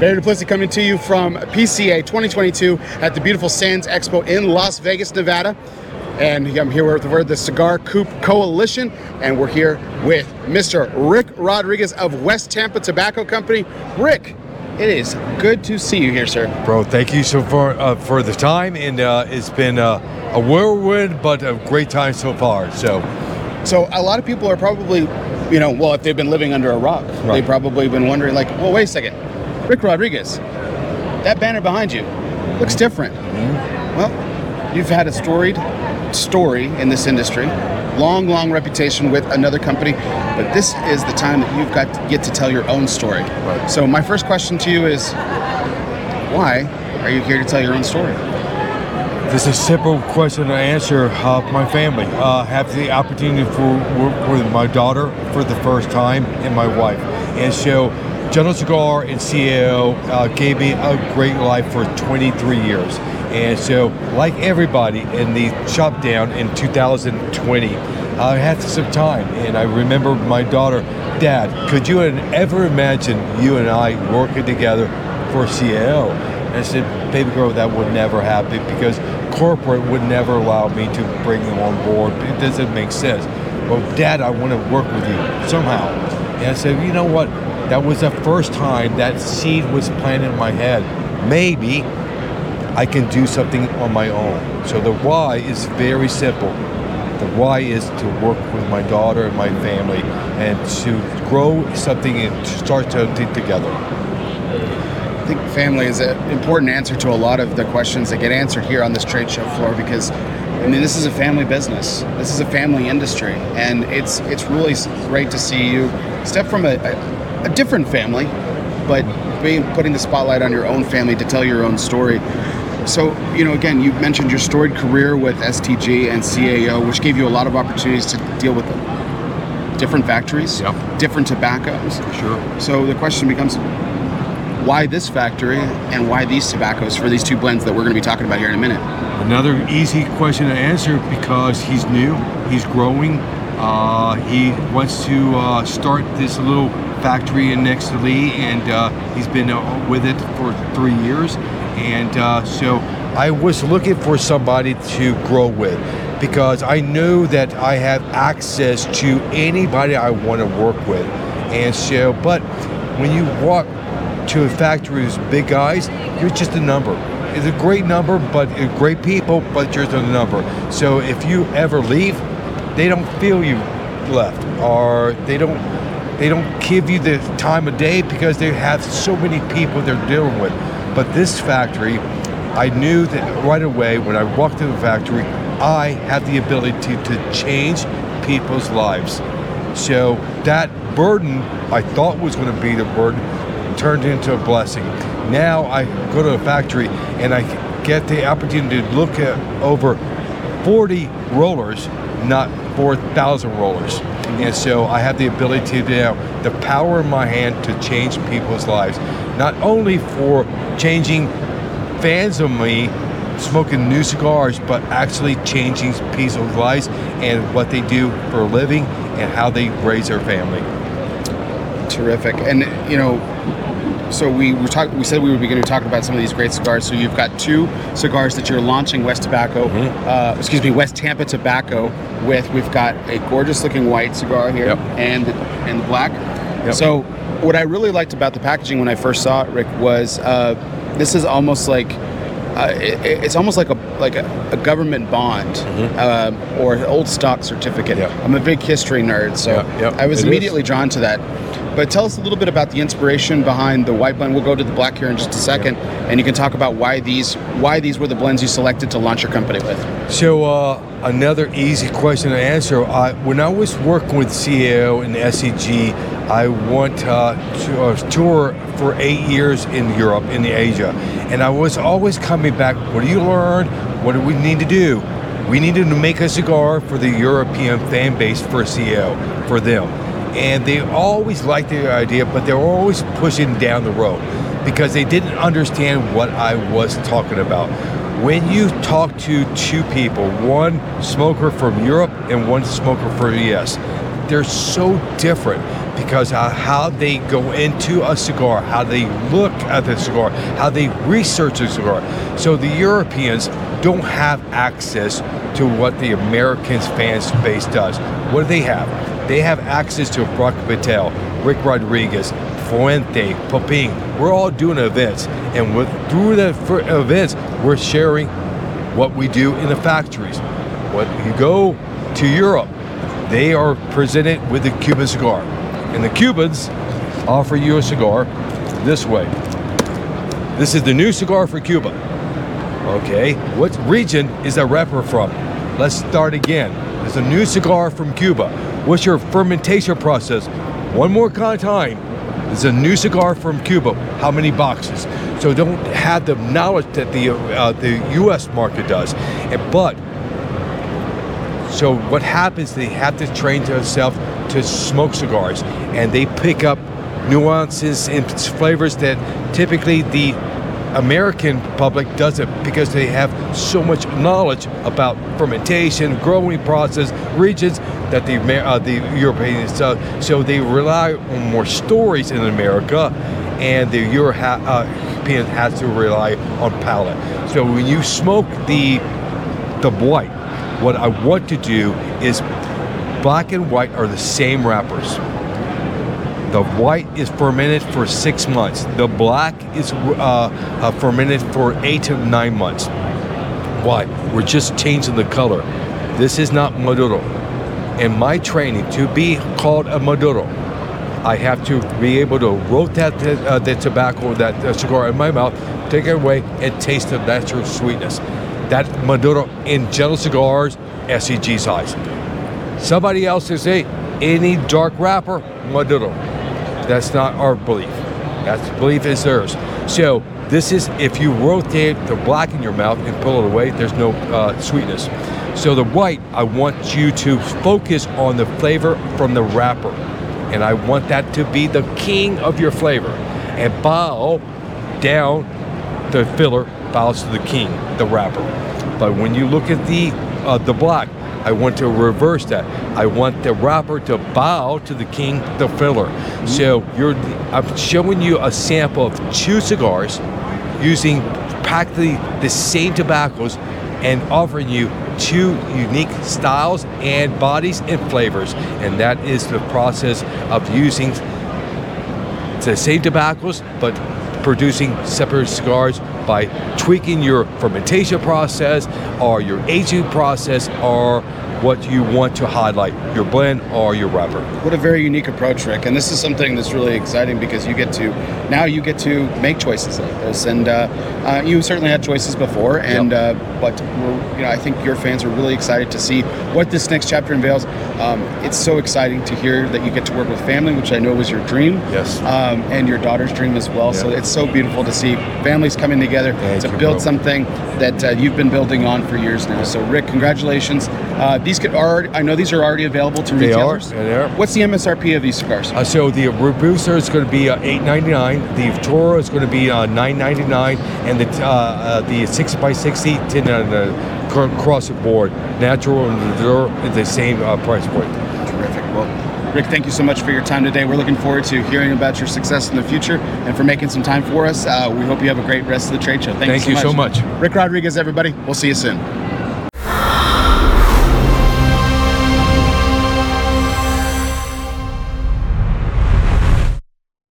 Barry Duplessis coming to you from PCA 2022 at the beautiful Sands Expo in Las Vegas, Nevada. And I'm here with we're the Cigar Coop Coalition, and we're here with Mr. Rick Rodriguez of West Tampa Tobacco Company. Rick, it is good to see you here, sir. Bro, thank you so far uh, for the time, and uh, it's been uh, a whirlwind, but a great time so far. So, So a lot of people are probably, you know, well, if they've been living under a rock, Right. they've probably been wondering, like, well, wait a second, Rick Rodriguez, that banner behind you looks different. Well, you've had a storied story in this industry, long, long reputation with another company, but this is the time that you've got to get to tell your own story. Right. So my first question to you is, why are you here to tell your own story? this is a simple question to answer. Uh, my family uh, have the opportunity for work with my daughter for the first time and my wife, and so General Cigar and CAO uh, gave me a great life for 23 years. And so, like everybody in the shop down in 2020, I had some time, and I remember my daughter, Dad, could you ever imagine you and I working together for CAO? And I said, baby girl, that would never happen because corporate would never allow me to bring them on board. It doesn't make sense. Well, Dad, I want to work with you somehow. And I said, you know what? That was the first time that seed was planted in my head. Maybe I can do something on my own. So the why is very simple. The why is to work with my daughter and my family and to grow something and to start something together. I think family is an important answer to a lot of the questions that get answered here on this trade show floor because I mean this is a family business. This is a family industry and it's it's really great to see you step from a, a, a different family but being putting the spotlight on your own family to tell your own story. So, you know, again, you mentioned your storied career with STG and CAO, which gave you a lot of opportunities to deal with different factories, Yep. different tobaccos. Sure. So the question becomes, why this factory and why these tobaccos for these two blends that we're going to be talking about here in a minute? Another easy question to answer because he's new, he's growing. Uh, he wants to uh, start this little factory in Esteli, and uh, he's been uh, with it for three years. And uh, so I was looking for somebody to grow with because I knew that I have access to anybody I want to work with. And so, but when you walk to a factory with big guys, you're just a number. It's a great number, but great people, but you're just a number. So if you ever leave, they don't feel you left, or they don't they don't give you the time of day because they have so many people they're dealing with. But this factory, I knew that right away when I walked to the factory, I have the ability to, to change people's lives. So that burden I thought was going to be the burden turned into a blessing. Now I go to a factory and I get the opportunity to look at over 40 rollers, not 4,000 rollers. And so I have the ability to now, the power in my hand to change people's lives, not only for changing fans of me smoking new cigars, but actually changing people's lives and what they do for a living and how they raise their family. Terrific. And you know, so we were talking. We said we would be going to talk about some of these great cigars. So you've got two cigars that you're launching West Tobacco, uh, excuse me, West Tampa Tobacco with. We've got a gorgeous looking white cigar here Yep. and and the black. Yep. So what I really liked about the packaging when I first saw it, Rick, was uh, this is almost like. Uh, it, it's almost like a like a, a government bond um, or an old stock certificate. Yep. I'm a big history nerd, so Yep, yep, I was it is. immediately drawn to that. But tell us a little bit about the inspiration behind the white blend. We'll go to the black here in just a second, and you can talk about why these why these were the blends you selected to launch your company with. So uh, another easy question to answer. I, when I was working with CAO and STG, I went uh, to a tour for eight years in Europe, in the Asia, and I was always coming back. What do you learn? What do we need to do? We needed to make a cigar for the European fan base for CAO, for them. And they always liked the idea, but they were always pushing down the road because they didn't understand what I was talking about. When you talk to two people, one smoker from Europe and one smoker from the US, they're so different because how they go into a cigar, how they look at the cigar, how they research a cigar. So the Europeans don't have access to what the Americans fan base does. What do they have? They have access to Rocky Patel, Rick Rodriguez, Fuente, Pepin. We're all doing events, and with, through the events, we're sharing what we do in the factories. What you go to Europe, they are presented with the Cuban cigar, and the Cubans offer you a cigar this way. This is the new cigar for Cuba. Okay, what region is that wrapper from? Let's start again. It's a new cigar from Cuba. What's your fermentation process? One more time. It's a new cigar from Cuba. How many boxes? So don't have the knowledge that the uh, the U.S. market does. But so what happens? They have to train themselves to smoke cigars, and they pick up nuances and flavors that typically the American public doesn't because they have so much knowledge about fermentation, growing process, regions that the uh, the Europeans uh, so they rely on more stories in America, and the Euro ha- uh, European has to rely on palate. So when you smoke the the white, what I want to do is black and white are the same wrappers. The white is fermented for six months. The black is uh, uh, fermented for eight to nine months. Why? We're just changing the color. This is not Maduro. In my training, to be called a Maduro, I have to be able to rotate uh, the tobacco, that uh, cigar in my mouth, take it away, and taste the natural sweetness. That Maduro in General Cigars, STG size. Somebody else can say any dark wrapper, Maduro. That's not our belief. That's belief is theirs. So this is if you rotate the black in your mouth and pull it away, there's no uh, sweetness. So the white, I want you to focus on the flavor from the wrapper, and I want that to be the king of your flavor. And bow down, the filler bows to the king, the wrapper. But when you look at the uh, the black, I want to reverse that. I want the wrapper to bow to the king, the filler. So you're, I'm showing you a sample of two cigars using practically the same tobaccos and offering you two unique styles and bodies and flavors. And that is the process of using the same tobaccos, but producing separate cigars by tweaking your fermentation process or your aging process or what you want to highlight, your blend or your wrapper. What a very unique approach, Rick. And this is something that's really exciting because you get to now you get to make choices like this. And uh, uh, you certainly had choices before, and Yep. uh, but we're, you know I think your fans are really excited to see what this next chapter unveils. Um, it's so exciting to hear that you get to work with family, which I know was your dream. Yes. Um, and your daughter's dream as well. So it's so beautiful to see families coming together Thank to you, build bro. something that uh, you've been building on for years now. So Rick, congratulations. Uh, these could are I know these are already available to They are, retailers. they are. What's the MSRP of these cigars? Uh, so the Robusto is going to be uh, eight ninety nine. The Toro is going to be uh, nine ninety nine, and the uh, uh, the six x sixty ten uh, across the board, natural and the Maduro is the same uh, price point. Rick, thank you so much for your time today. We're looking forward to hearing about your success in the future and for making some time for us. Uh, we hope you have a great rest of the trade show. Thank, Thank you you so much. Rick Rodriguez, everybody. We'll see you soon.